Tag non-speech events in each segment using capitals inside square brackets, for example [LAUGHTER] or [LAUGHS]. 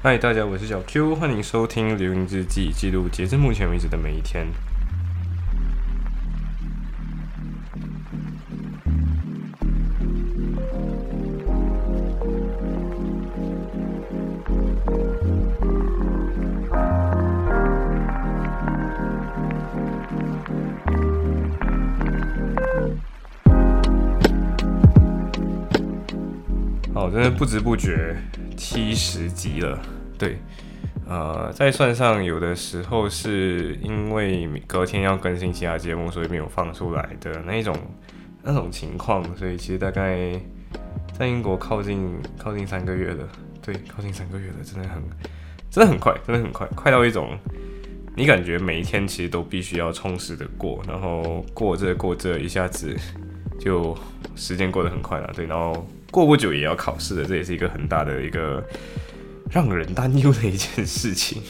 嗨，大家，我是小 Q，欢迎收听《流云日记》，记录截至目前为止的每一天。好，真的不知不觉七十集了。对，呃，再算上有的时候是因为隔天要更新其他节目，所以没有放出来的那一种那种情况，所以其实大概在英国靠近靠近三个月了。对，靠近三个月了，真的很真的很快，真的很快，快到一种你感觉每一天其实都必须要充实的过，然后过这过这一下子就时间过得很快了。对，然后。过不久也要考试的，这也是一个很大的一个让人担忧的一件事情。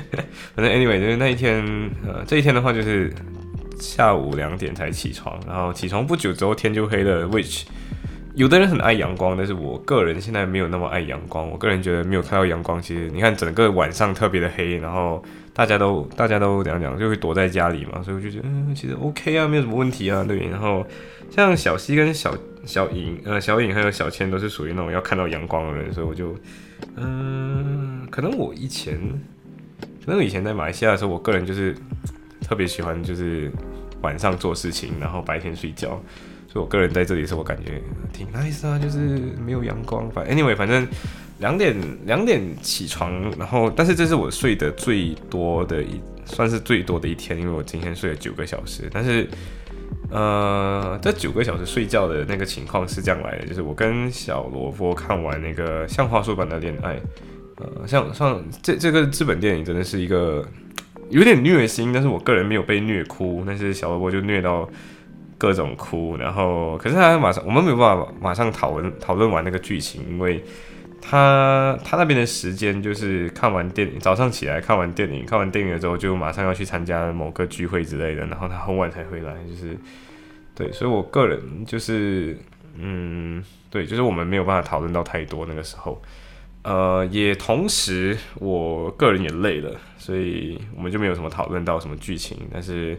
[LAUGHS] 反正 anyway，就是那一天，呃，这一天的话就是下午两点才起床，然后起床不久之后天就黑了。Which 有的人很爱阳光，但是我个人现在没有那么爱阳光。我个人觉得没有看到阳光，其实你看整个晚上特别的黑，然后大家都大家都怎样讲，就会躲在家里嘛，所以我就觉得嗯，其实 OK 啊，没有什么问题啊，对。然后像小西跟小。小颖，呃，小颖还有小千都是属于那种要看到阳光的人，所以我就，嗯，可能我以前，可能我以前在马来西亚的时候，我个人就是特别喜欢就是晚上做事情，然后白天睡觉，所以我个人在这里的时候，我感觉挺 nice 啊，就是没有阳光。反 anyway，反正两点两点起床，然后但是这是我睡得最多的一，算是最多的一天，因为我今天睡了九个小时，但是。呃，这九个小时睡觉的那个情况是这样来的，就是我跟小萝卜看完那个像花束般的恋爱，呃，像像这这个日本电影真的是一个 [TSK] 有点虐心，但是我个人没有被虐哭，但是小萝卜就虐到各种哭，然后可是他马上我们没有办法马上讨论讨论完那个剧情，因为。他他那边的时间就是看完电影，早上起来看完电影，看完电影了之后就马上要去参加某个聚会之类的，然后他很晚才回来，就是对，所以我个人就是嗯，对，就是我们没有办法讨论到太多那个时候，呃，也同时我个人也累了，所以我们就没有什么讨论到什么剧情，但是。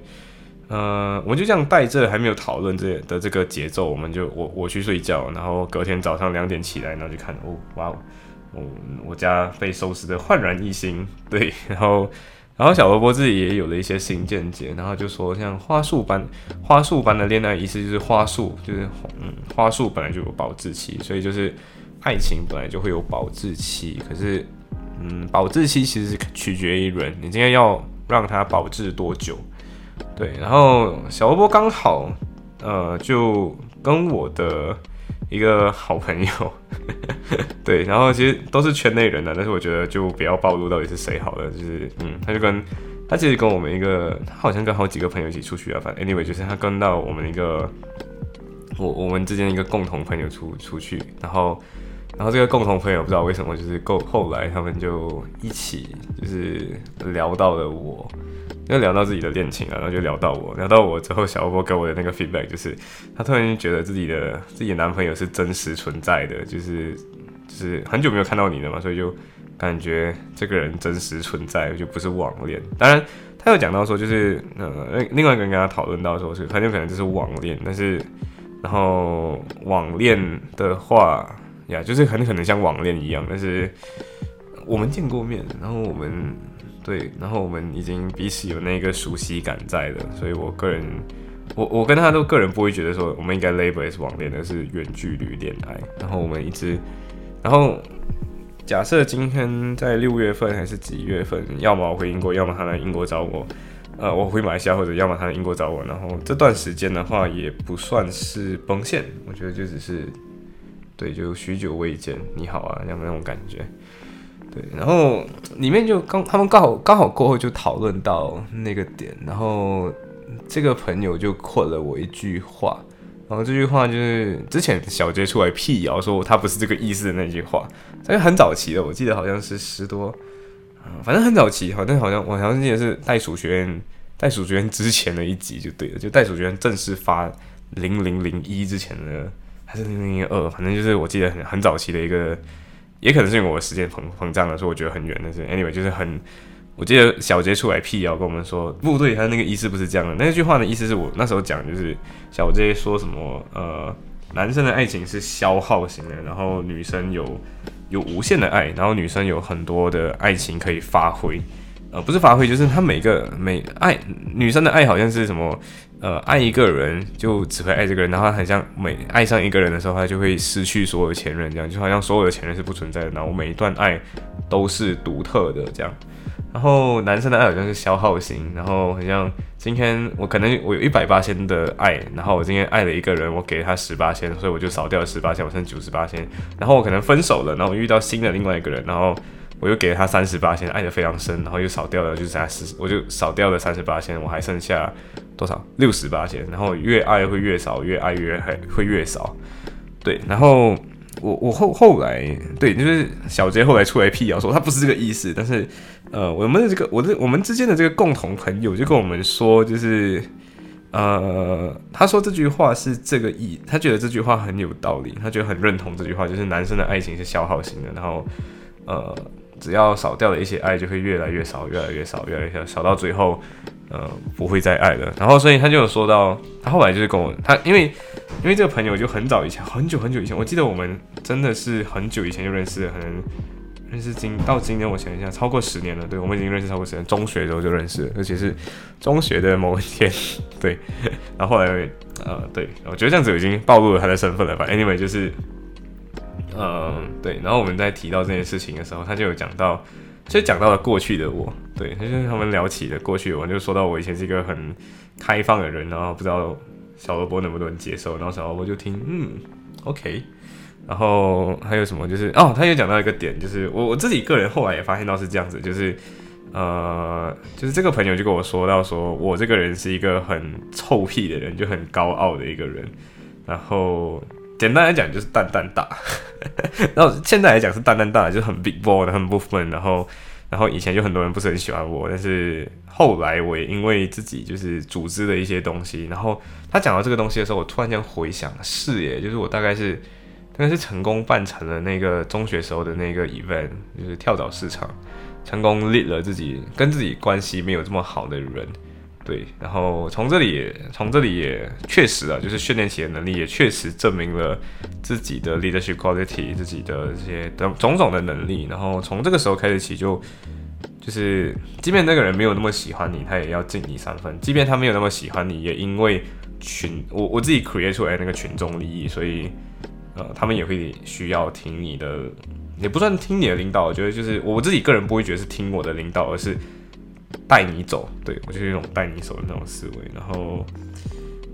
呃，我就这样带着还没有讨论这的这个节奏，我们就我我去睡觉，然后隔天早上两点起来，然后就看哦，哇哦，我我家被收拾的焕然一新，对，然后然后小萝卜自己也有了一些新见解，然后就说像花束般花束般的恋爱，意思就是花束就是嗯花束本来就有保质期，所以就是爱情本来就会有保质期，可是嗯保质期其实取决于人，你今天要让它保质多久。对，然后小萝卜刚好，呃，就跟我的一个好朋友，[LAUGHS] 对，然后其实都是圈内人的，但是我觉得就不要暴露到底是谁好了，就是嗯，他就跟他其实跟我们一个，他好像跟好几个朋友一起出去啊，反正 anyway 就是他跟到我们一个，我我们之间一个共同朋友出出去，然后然后这个共同朋友不知道为什么就是够后来他们就一起就是聊到了我。就聊到自己的恋情啊，然后就聊到我，聊到我之后，小波波给我的那个 feedback 就是，他突然间觉得自己的自己的男朋友是真实存在的，就是就是很久没有看到你了嘛，所以就感觉这个人真实存在，就不是网恋。当然，他有讲到说，就是呃，另外一个人跟他讨论到说是，他就可能就是网恋，但是然后网恋的话呀，就是很可能像网恋一样，但是我们见过面，然后我们。对，然后我们已经彼此有那个熟悉感在了，所以我个人，我我跟他都个人不会觉得说我们应该 label 是网恋的，是远距离恋爱。然后我们一直，然后假设今天在六月份还是几月份，要么我回英国，要么他来英国找我，呃，我回马来西亚，或者要么他来英国找我。然后这段时间的话，也不算是崩线，我觉得就只是，对，就许久未见，你好啊，那样那种感觉。对，然后里面就刚他们刚好刚好过后就讨论到那个点，然后这个朋友就扩了我一句话，然后这句话就是之前小杰出来辟谣说他不是这个意思的那句话，这个很早期的，我记得好像是十多，反正很早期，好像好像我好像记得是袋鼠学院袋鼠学院之前的一集就对了，就袋鼠学院正式发零零零一之前的还是零零二，反正就是我记得很很早期的一个。也可能是因为我时间膨膨胀了，所以我觉得很远。但是 anyway 就是很，我记得小杰出来辟谣跟我们说，不对，他那个意思不是这样的。那句话的意思是我那时候讲就是小杰说什么呃。男生的爱情是消耗型的，然后女生有有无限的爱，然后女生有很多的爱情可以发挥，呃，不是发挥，就是她每个每爱女生的爱好像是什么，呃，爱一个人就只会爱这个人，然后很像每爱上一个人的时候，她就会失去所有前任，这样就好像所有的前任是不存在的，然后每一段爱都是独特的这样。然后男生的爱好像是消耗型，然后好像今天我可能我有一百八千的爱，然后我今天爱了一个人，我给他十八千，所以我就少掉了十八千，我剩九十八千。然后我可能分手了，然后我遇到新的另外一个人，然后我又给了他三十八千，爱的非常深，然后又少掉了，就是三十，我就少掉了三十八千，我还剩下多少？六十八千。然后越爱会越少，越爱越还会越少。对，然后。我我后后来对，就是小杰后来出来辟谣说他不是这个意思，但是呃，我们的这个我的我们之间的这个共同朋友就跟我们说，就是呃，他说这句话是这个意，他觉得这句话很有道理，他觉得很认同这句话，就是男生的爱情是消耗型的，然后呃。只要少掉了一些爱，就会越来越少，越来越少，越来越少，少到最后，呃，不会再爱了。然后，所以他就有说到，他后来就是跟我，他因为因为这个朋友就很早以前，很久很久以前，我记得我们真的是很久以前就认识了，可能认识今到今年，我想一下，超过十年了。对，我们已经认识超过十年，中学的时候就认识了，而且是中学的某一天。对，然后后来，呃，对，我觉得这样子已经暴露了他的身份了吧。Anyway，就是。嗯，对，然后我们在提到这件事情的时候，他就有讲到，就讲到了过去的我，对，就是他们聊起的过去，我就说到我以前是一个很开放的人，然后不知道小萝卜能不能接受，然后小萝卜就听，嗯，OK，然后还有什么，就是哦，他又讲到一个点，就是我我自己个人后来也发现到是这样子，就是呃，就是这个朋友就跟我说到，说我这个人是一个很臭屁的人，就很高傲的一个人，然后。简单来讲就是蛋蛋大，[LAUGHS] 然后现在来讲是蛋蛋大，就是很 big boy 的，很不分。然后，然后以前就很多人不是很喜欢我，但是后来我也因为自己就是组织的一些东西，然后他讲到这个东西的时候，我突然间回想，是耶，就是我大概是大概是成功办成了那个中学时候的那个 event，就是跳蚤市场，成功 lead 了自己跟自己关系没有这么好的人。对，然后从这里，从这里也确实啊，就是训练起的能力也确实证明了自己的 leadership quality，自己的这些等种种的能力。然后从这个时候开始起，就就是即便那个人没有那么喜欢你，他也要敬你三分；即便他没有那么喜欢你，也因为群我我自己 create 出来那个群众利益，所以呃，他们也会需要听你的，也不算听你的领导。我觉得就是我自己个人不会觉得是听我的领导，而是。带你走，对我就是一种带你走的那种思维。然后，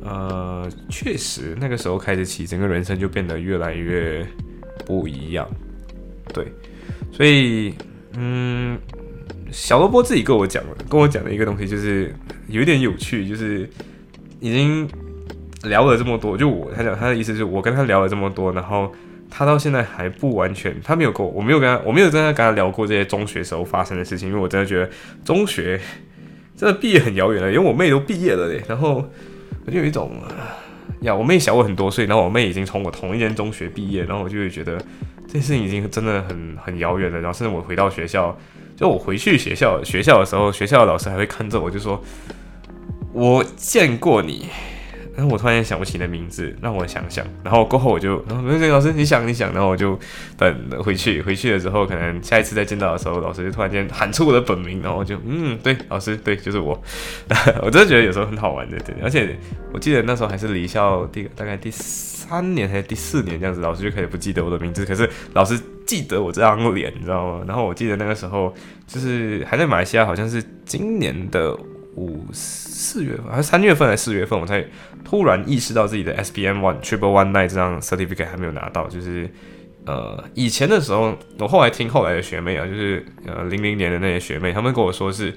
呃，确实那个时候开始起，整个人生就变得越来越不一样。对，所以，嗯，小萝卜自己跟我讲了，跟我讲的一个东西就是有一点有趣，就是已经聊了这么多，就我他讲他的意思就是我跟他聊了这么多，然后。他到现在还不完全，他没有跟我，我没有跟他，我没有真的跟他聊过这些中学时候发生的事情，因为我真的觉得中学真的毕业很遥远了，因为我妹都毕业了嘞，然后我就有一种呀，我妹小我很多岁，然后我妹已经从我同一间中学毕业，然后我就会觉得这件事情已经真的很很遥远了，然后甚至我回到学校，就我回去学校学校的时候，学校的老师还会看着我就说，我见过你。然后我突然间想不起你的名字，让我想想。然后过后我就，然后没事，老师你想你想。然后我就等回去，回去了之后，可能下一次再见到的时候，老师就突然间喊出我的本名，然后我就嗯，对，老师对，就是我。我真的觉得有时候很好玩的，对。而且我记得那时候还是离校第大概第三年还是第四年这样子，老师就开始不记得我的名字，可是老师记得我这张脸，你知道吗？然后我记得那个时候就是还在马来西亚，好像是今年的。[LAUGHS] 五四月份还是三月份还是四月份，我才突然意识到自己的 SBM One Triple One Nine 这张 certificate 还没有拿到。就是呃以前的时候，我后来听后来的学妹啊，就是呃零零年的那些学妹，他们跟我说是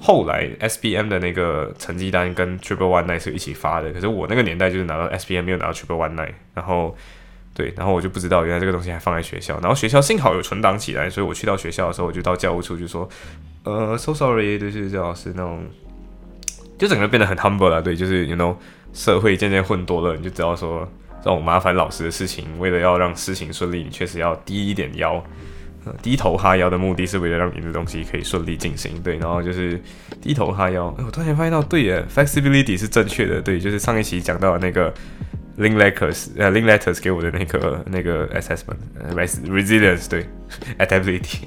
后来 SBM 的那个成绩单跟 Triple One Night 是一起发的。可是我那个年代就是拿到 SBM 没有拿到 Triple One Night，然后对，然后我就不知道原来这个东西还放在学校。然后学校幸好有存档起来，所以我去到学校的时候，我就到教务处就说呃 so sorry，就是叫老师那种。就整个变得很 humble 了，对，就是 you know 社会渐渐混多了，你就知道说这种麻烦老师的事情，为了要让事情顺利，你确实要低一点腰。低头哈腰的目的是为了让你的东西可以顺利进行，对，然后就是低头哈腰。我突然发现到，对耶，flexibility 是正确的，对，就是上一期讲到的那个 link letters，呃，link letters 给我的那个那个 assessment，resilience，对，[LAUGHS] adaptability，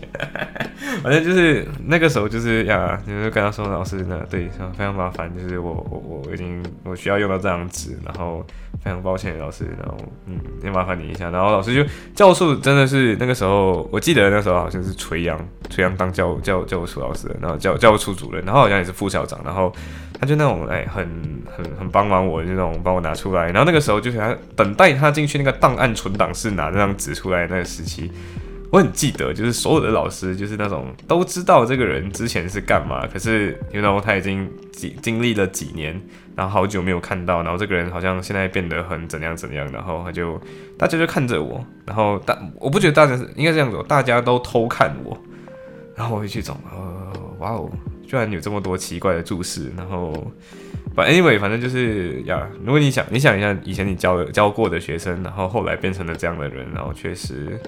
[LAUGHS] 反正就是那个时候就是呀，就是跟他说老师呢，对，非常麻烦，就是我我我已经我需要用到这张纸，然后。非常抱歉，老师，然后嗯，也麻烦你一下。然后老师就教授真的是那个时候，我记得那时候好像是垂杨，垂杨当教教教务处老师，然后教教务处主任，然后好像也是副校长，然后他就那种哎，很很很帮忙我，那种帮我拿出来。然后那个时候就是他等待他进去那个档案存档室拿那张纸出来那个时期。我很记得，就是所有的老师，就是那种都知道这个人之前是干嘛，可是因为他已经经经历了几年，然后好久没有看到，然后这个人好像现在变得很怎样怎样，然后他就大家就看着我，然后大我不觉得大家是应该这样子，大家都偷看我，然后我会去找，呃，哇哦，居然有这么多奇怪的注释，然后反 anyway 反正就是呀，如果你想你想一下以前你教教过的学生，然后后来变成了这样的人，然后确实。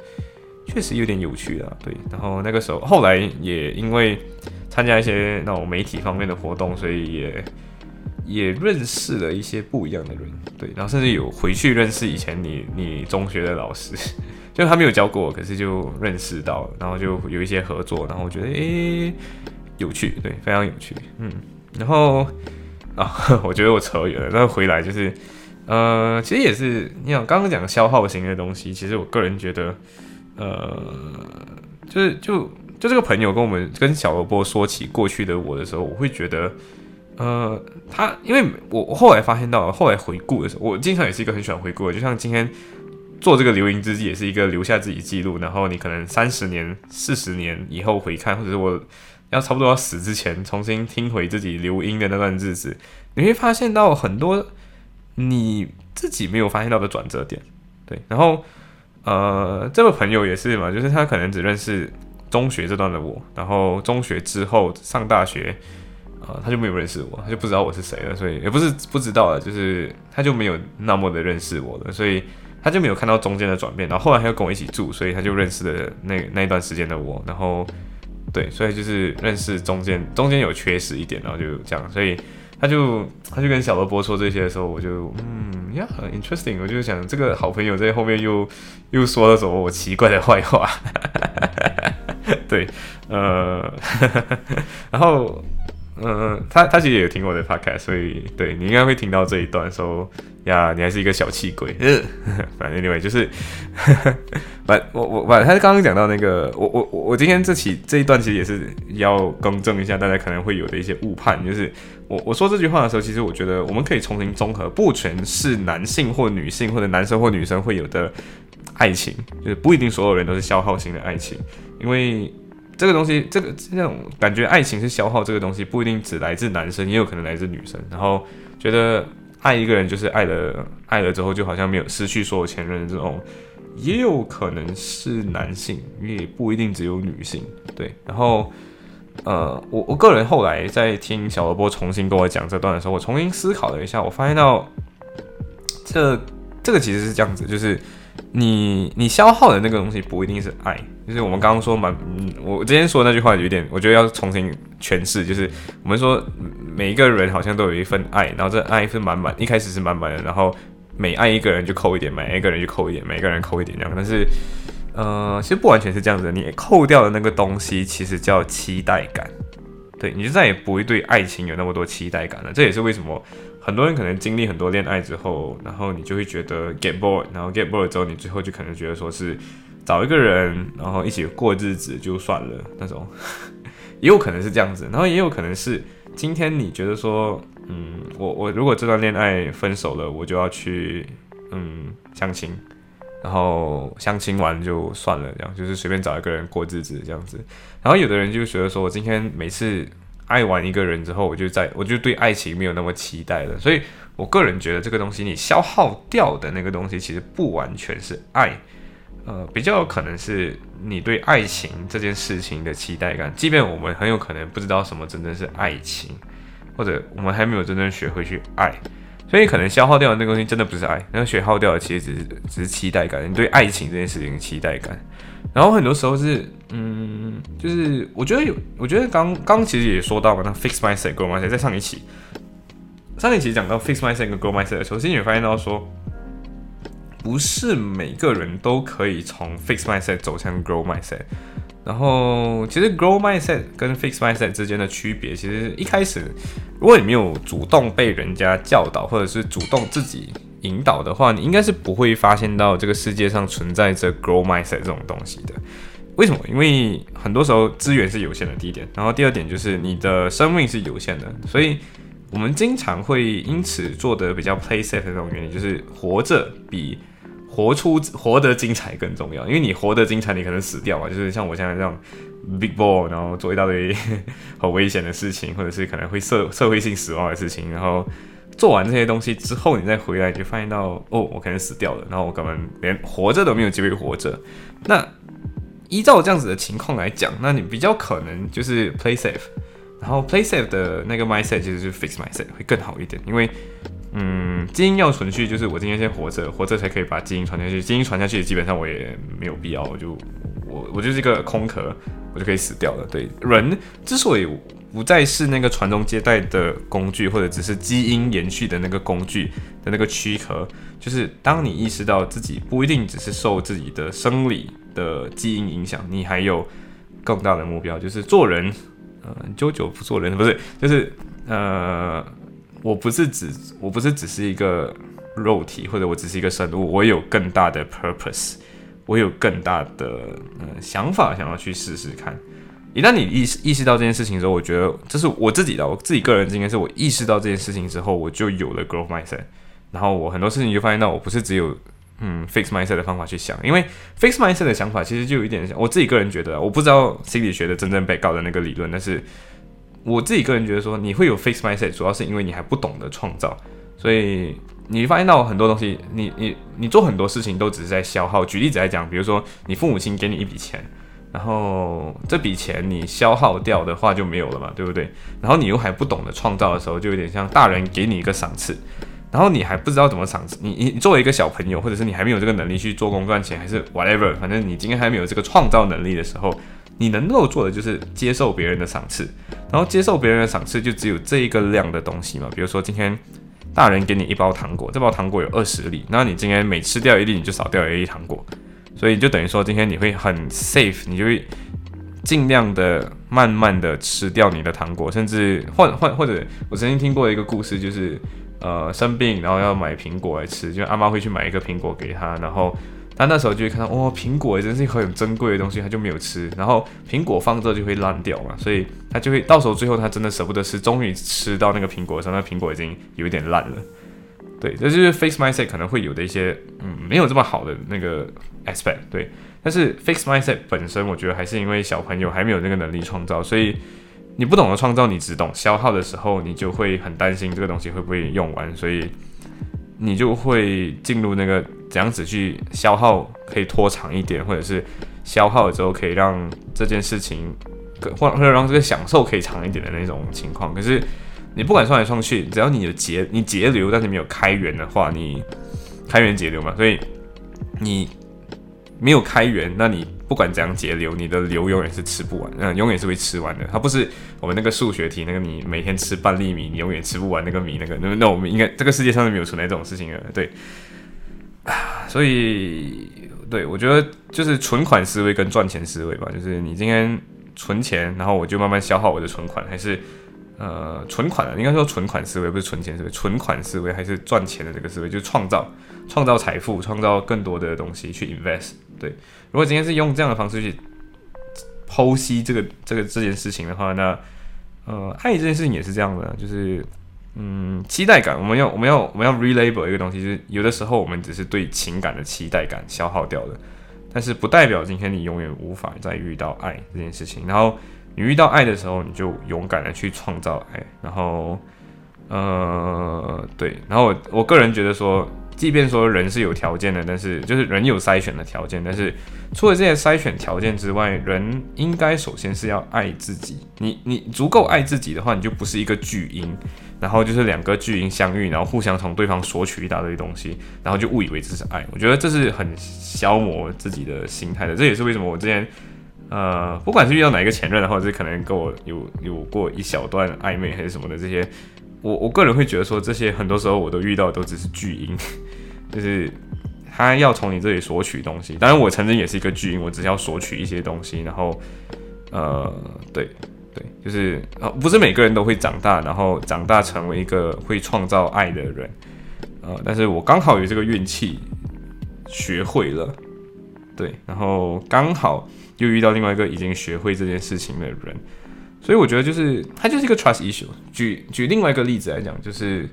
确实有点有趣啊，对。然后那个时候，后来也因为参加一些那种媒体方面的活动，所以也也认识了一些不一样的人，对。然后甚至有回去认识以前你你中学的老师，[LAUGHS] 就他没有教过我，可是就认识到，然后就有一些合作，然后我觉得诶有趣，对，非常有趣，嗯。然后啊，我觉得我扯远了，那回来就是呃，其实也是你想刚刚讲消耗型的东西，其实我个人觉得。呃，就是就就这个朋友跟我们跟小萝卜说起过去的我的时候，我会觉得，呃，他因为我后来发现到，后来回顾的时候，我经常也是一个很喜欢回顾的，就像今天做这个留音之际，也是一个留下自己记录，然后你可能三十年、四十年以后回看，或者是我要差不多要死之前重新听回自己留音的那段日子，你会发现到很多你自己没有发现到的转折点，对，然后。呃，这个朋友也是嘛，就是他可能只认识中学这段的我，然后中学之后上大学，呃，他就没有认识我，他就不知道我是谁了，所以也不是不知道了，就是他就没有那么的认识我了，所以他就没有看到中间的转变，然后后来他又跟我一起住，所以他就认识了那那一段时间的我，然后对，所以就是认识中间中间有缺失一点，然后就这样，所以。他就他就跟小萝卜说这些的时候，我就嗯呀很 interesting，我就想这个好朋友在后面又又说了什么我奇怪的坏话，[LAUGHS] 对，呃，[LAUGHS] 然后嗯嗯他他其实也有听我的 podcast，所以对你应该会听到这一段说呀你还是一个小气鬼，反正 anyway 就是。反我我反正他刚刚讲到那个，我我我今天这期这一段其实也是要更正一下大家可能会有的一些误判，就是我我说这句话的时候，其实我觉得我们可以重新综合，不全是男性或女性或者男生或女生会有的爱情，就是不一定所有人都是消耗型的爱情，因为这个东西，这个这种感觉爱情是消耗这个东西，不一定只来自男生，也有可能来自女生，然后觉得爱一个人就是爱了爱了之后就好像没有失去所有前任的这种。也有可能是男性，也不一定只有女性。对，然后，呃，我我个人后来在听小萝卜重新跟我讲这段的时候，我重新思考了一下，我发现到这这个其实是这样子，就是你你消耗的那个东西不一定是爱，就是我们刚刚说满，我之前说那句话有点，我觉得要重新诠释，就是我们说每一个人好像都有一份爱，然后这爱是满满，一开始是满满的，然后。每爱一个人就扣一点，每爱一个人就扣一点，每个人扣一点这样。但是，呃，其实不完全是这样子。你扣掉的那个东西，其实叫期待感。对，你就再也不会对爱情有那么多期待感了。这也是为什么很多人可能经历很多恋爱之后，然后你就会觉得 get bored，然后 get bored 之后，你最后就可能觉得说是找一个人，然后一起过日子就算了那种。[LAUGHS] 也有可能是这样子，然后也有可能是今天你觉得说。嗯，我我如果这段恋爱分手了，我就要去嗯相亲，然后相亲完就算了，这样就是随便找一个人过日子这样子。然后有的人就觉得说，我今天每次爱完一个人之后，我就在我就对爱情没有那么期待了。所以我个人觉得这个东西你消耗掉的那个东西，其实不完全是爱，呃，比较有可能是你对爱情这件事情的期待感。即便我们很有可能不知道什么真正是爱情。或者我们还没有真正学会去爱，所以可能消耗掉的那个东西真的不是爱，那个血耗掉的其实只是只是期待感，你对爱情这件事情的期待感。然后很多时候是，嗯，就是我觉得有，我觉得刚刚其实也说到嘛，那 fix my set grow my set 在上一期，上一期讲到 fix my set 跟 grow my set 的时候，其实你会发现到说，不是每个人都可以从 fix my set 走向 grow my set，。然后，其实 grow mindset 跟 fix mindset 之间的区别，其实一开始，如果你没有主动被人家教导，或者是主动自己引导的话，你应该是不会发现到这个世界上存在着 grow mindset 这种东西的。为什么？因为很多时候资源是有限的，第一点。然后第二点就是你的生命是有限的，所以我们经常会因此做的比较 play safe 的这种原因，就是活着比。活出活得精彩更重要，因为你活得精彩，你可能死掉嘛。就是像我现在这样 big ball，然后做一大堆 [LAUGHS] 很危险的事情，或者是可能会社社会性死亡的事情，然后做完这些东西之后，你再回来，你就发现到哦，我可能死掉了，然后我根本连活着都没有机会活着。那依照这样子的情况来讲，那你比较可能就是 play safe，然后 play safe 的那个 mindset 其实是 fix mindset 会更好一点，因为。嗯，基因要存续，就是我今天先活着，活着才可以把基因传下去。基因传下去，基本上我也没有必要，我就我我就是一个空壳，我就可以死掉了。对，人之所以不再是那个传宗接代的工具，或者只是基因延续的那个工具的那个躯壳，就是当你意识到自己不一定只是受自己的生理的基因影响，你还有更大的目标，就是做人。呃，久久不做人，不是，就是呃。我不是只，我不是只是一个肉体，或者我只是一个生物，我有更大的 purpose，我有更大的嗯想法想要去试试看。一旦你意识意识到这件事情之后，我觉得这是我自己的，我自己个人经验是我意识到这件事情之后，我就有了 growth mindset。然后我很多事情就发现到，我不是只有嗯 fix mindset 的方法去想，因为 fix mindset 的想法其实就有一点我自己个人觉得，我不知道心理学的真正被告的那个理论，但是。我自己个人觉得说，你会有 fix mindset，主要是因为你还不懂得创造，所以你发现到很多东西，你你你做很多事情都只是在消耗。举例子来讲，比如说你父母亲给你一笔钱，然后这笔钱你消耗掉的话就没有了嘛，对不对？然后你又还不懂得创造的时候，就有点像大人给你一个赏赐，然后你还不知道怎么赏赐。你你作为一个小朋友，或者是你还没有这个能力去做工赚钱，还是 whatever，反正你今天还没有这个创造能力的时候。你能够做的就是接受别人的赏赐，然后接受别人的赏赐就只有这一个量的东西嘛。比如说今天大人给你一包糖果，这包糖果有二十粒，那你今天每吃掉一粒，你就少掉一粒糖果，所以就等于说今天你会很 safe，你就会尽量的慢慢的吃掉你的糖果，甚至或或或者我曾经听过一个故事，就是呃生病然后要买苹果来吃，就阿妈会去买一个苹果给他，然后。他那时候就会看到，哇，苹果也真是一很珍贵的东西，他就没有吃。然后苹果放这就会烂掉嘛，所以他就会到时候最后他真的舍不得吃，终于吃到那个苹果的时候，那苹果已经有一点烂了。对，这就是 face mindset 可能会有的一些，嗯，没有这么好的那个 aspect。对，但是 face mindset 本身，我觉得还是因为小朋友还没有那个能力创造，所以你不懂得创造，你只懂消耗的时候，你就会很担心这个东西会不会用完，所以你就会进入那个。怎样子去消耗可以拖长一点，或者是消耗了之后可以让这件事情，或或者让这个享受可以长一点的那种情况。可是你不管算来算去，只要你的节你节流，但是没有开源的话，你开源节流嘛，所以你没有开源，那你不管怎样节流，你的流永远是吃不完，嗯，永远是会吃完的。它不是我们那个数学题，那个你每天吃半粒米，你永远吃不完那个米，那个那那我们应该这个世界上是没有存在这种事情的，对。所以对我觉得就是存款思维跟赚钱思维吧，就是你今天存钱，然后我就慢慢消耗我的存款，还是呃存款的，应该说存款思维不是存钱思维，存款思维还是赚钱的这个思维，就是创造创造财富，创造更多的东西去 invest。对，如果今天是用这样的方式去剖析这个这个这件事情的话，那呃爱这件事情也是这样的，就是。嗯，期待感，我们要我们要我们要 relabel 一个东西，就是有的时候我们只是对情感的期待感消耗掉了，但是不代表今天你永远无法再遇到爱这件事情。然后你遇到爱的时候，你就勇敢的去创造爱。然后，呃，对，然后我我个人觉得说，即便说人是有条件的，但是就是人有筛选的条件，但是除了这些筛选条件之外，人应该首先是要爱自己。你你足够爱自己的话，你就不是一个巨婴，然后就是两个巨婴相遇，然后互相从对方索取一大堆东西，然后就误以为这是爱。我觉得这是很消磨自己的心态的。这也是为什么我之前呃，不管是遇到哪一个前任，或者是可能跟我有有过一小段暧昧还是什么的这些。我我个人会觉得说，这些很多时候我都遇到都只是巨婴，就是他要从你这里索取东西。当然，我曾经也是一个巨婴，我只是要索取一些东西。然后，呃，对对，就是啊，不是每个人都会长大，然后长大成为一个会创造爱的人。呃，但是我刚好有这个运气，学会了，对，然后刚好又遇到另外一个已经学会这件事情的人。所以我觉得就是它就是一个 trust issue。举举另外一个例子来讲，就是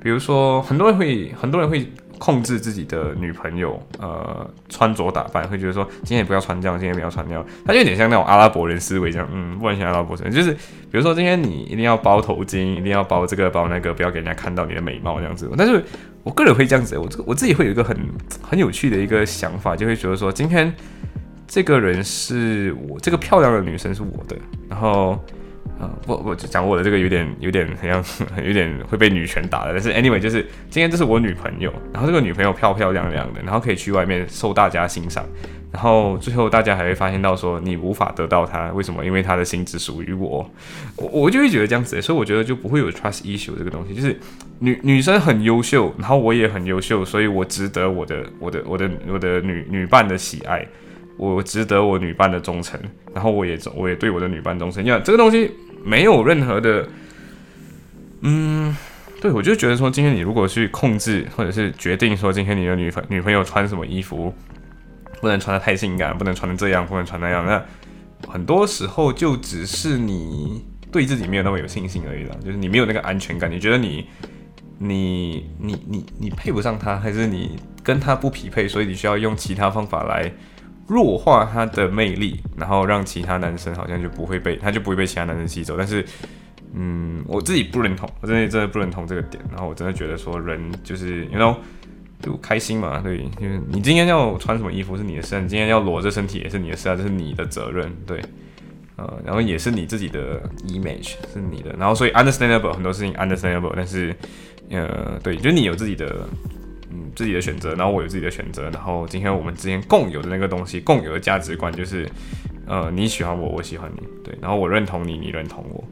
比如说很多人会很多人会控制自己的女朋友，呃，穿着打扮，会觉得说今天也不要穿这样，今天也不要穿那样。他就有点像那种阿拉伯人思维这样，嗯，不然像阿拉伯人，就是比如说今天你一定要包头巾，一定要包这个包那个，不要给人家看到你的美貌这样子。但是我个人会这样子，我这个我自己会有一个很很有趣的一个想法，就会觉得说今天。这个人是我这个漂亮的女生是我的，然后，啊，我我讲我的这个有点有点好像 [LAUGHS] 有点会被女权打的，但是 anyway 就是今天这是我女朋友，然后这个女朋友漂漂亮亮的，然后可以去外面受大家欣赏，然后最后大家还会发现到说你无法得到她，为什么？因为她的心只属于我，我我就会觉得这样子，所以我觉得就不会有 trust issue 这个东西，就是女女生很优秀，然后我也很优秀，所以我值得我的我的我的我的女女伴的喜爱。我值得我女伴的忠诚，然后我也我也对我的女伴忠诚。因为这个东西没有任何的，嗯，对我就觉得说，今天你如果去控制或者是决定说，今天你的女朋女朋友穿什么衣服，不能穿的太性感，不能穿的这样，不能穿那样，那很多时候就只是你对自己没有那么有信心而已了，就是你没有那个安全感，你觉得你你你你你配不上她，还是你跟她不匹配，所以你需要用其他方法来。弱化他的魅力，然后让其他男生好像就不会被他就不会被其他男生吸走。但是，嗯，我自己不认同，我真的真的不认同这个点。然后我真的觉得说，人就是，you know，就开心嘛，对，就是你今天要穿什么衣服是你的事，你今天要裸着身体也是你的事啊，这是你的责任，对，呃，然后也是你自己的 image 是你的，然后所以 understandable 很多事情 understandable，但是，呃，对，就是你有自己的。嗯，自己的选择，然后我有自己的选择，然后今天我们之间共有的那个东西，共有的价值观就是，呃，你喜欢我，我喜欢你，对，然后我认同你，你认同我，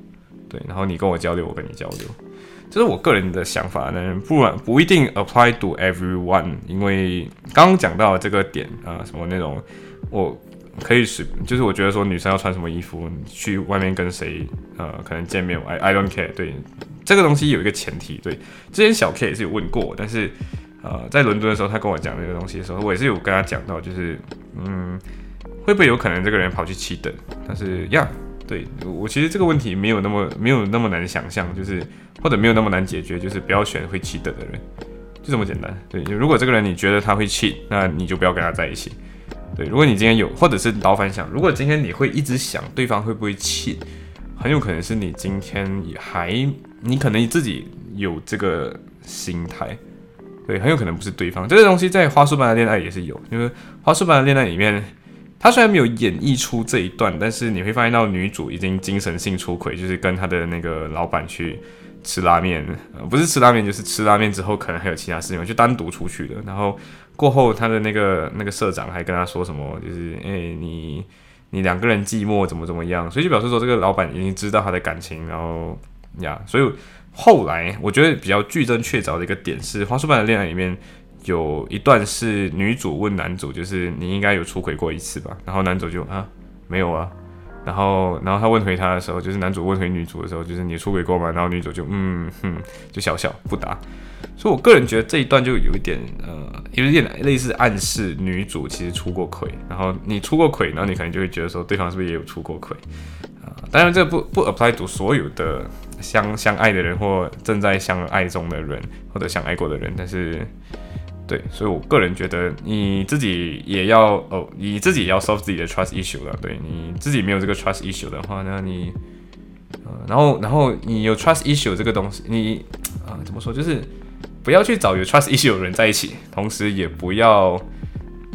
对，然后你跟我交流，我跟你交流，这是我个人的想法呢，不然不一定 apply to everyone，因为刚刚讲到这个点啊，什么那种，我可以是，就是我觉得说女生要穿什么衣服去外面跟谁，呃，可能见面，I I don't care，对，这个东西有一个前提，对，之前小 K 也是有问过，但是。呃，在伦敦的时候，他跟我讲这个东西的时候，我也是有跟他讲到，就是，嗯，会不会有可能这个人跑去七等？但是呀，对我其实这个问题没有那么没有那么难想象，就是或者没有那么难解决，就是不要选会七等的人，就这么简单。对，如果这个人你觉得他会气，那你就不要跟他在一起。对，如果你今天有，或者是倒反想，如果今天你会一直想对方会不会气，很有可能是你今天还你可能你自己有这个心态。对，很有可能不是对方。这个东西在《花束般的恋爱》也是有，因为《花束般的恋爱》里面，他虽然没有演绎出这一段，但是你会发现到女主已经精神性出轨，就是跟她的那个老板去吃拉面，不是吃拉面，就是吃拉面之后可能还有其他事情，就单独出去的。然后过后，他的那个那个社长还跟他说什么，就是哎，你你两个人寂寞怎么怎么样？所以就表示说，这个老板已经知道他的感情，然后呀，所以。后来我觉得比较具真确凿的一个点是，《花束般的恋爱》里面有一段是女主问男主，就是你应该有出轨过一次吧？然后男主就啊没有啊，然后然后他问回他的时候，就是男主问回女主的时候，就是你出轨过吗？然后女主就嗯哼就笑笑不答。所以我个人觉得这一段就有一点呃有一点类似暗示女主其实出过轨，然后你出过轨，然后你可能就会觉得说对方是不是也有出过轨啊？当然这不不 apply to 所有的。相相爱的人，或正在相爱中的人，或者相爱过的人，但是，对，所以我个人觉得你自己也要哦，你自己也要 solve 自己的 trust issue 了。对你自己没有这个 trust issue 的话，那你，呃，然后然后你有 trust issue 这个东西，你啊怎么说？就是不要去找有 trust issue 的人在一起，同时也不要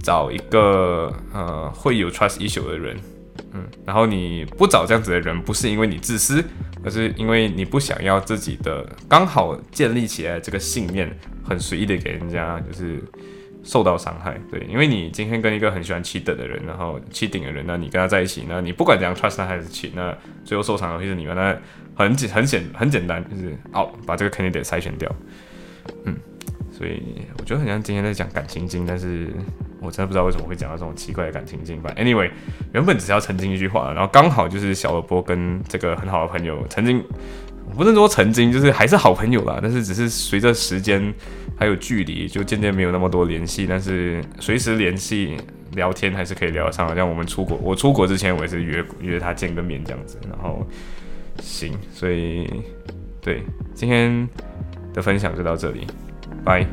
找一个呃会有 trust issue 的人。嗯，然后你不找这样子的人，不是因为你自私，而是因为你不想要自己的刚好建立起来这个信念很随意的给人家就是受到伤害。对，因为你今天跟一个很喜欢起等的人，然后起顶的人，那你跟他在一起，那你不管怎样 trust 他还是起，那最后受伤的会是你们。那很简很简很简单，就是哦把这个肯定得筛选掉。嗯，所以我觉得很像今天在讲感情经，但是。我真的不知道为什么会讲到这种奇怪的感情经吧。Anyway，原本只是要澄清一句话，然后刚好就是小萝卜跟这个很好的朋友曾经，不是说曾经，就是还是好朋友啦。但是只是随着时间还有距离，就渐渐没有那么多联系。但是随时联系聊天还是可以聊得上。像我们出国，我出国之前我也是约约他见个面这样子。然后行，所以对今天的分享就到这里，拜。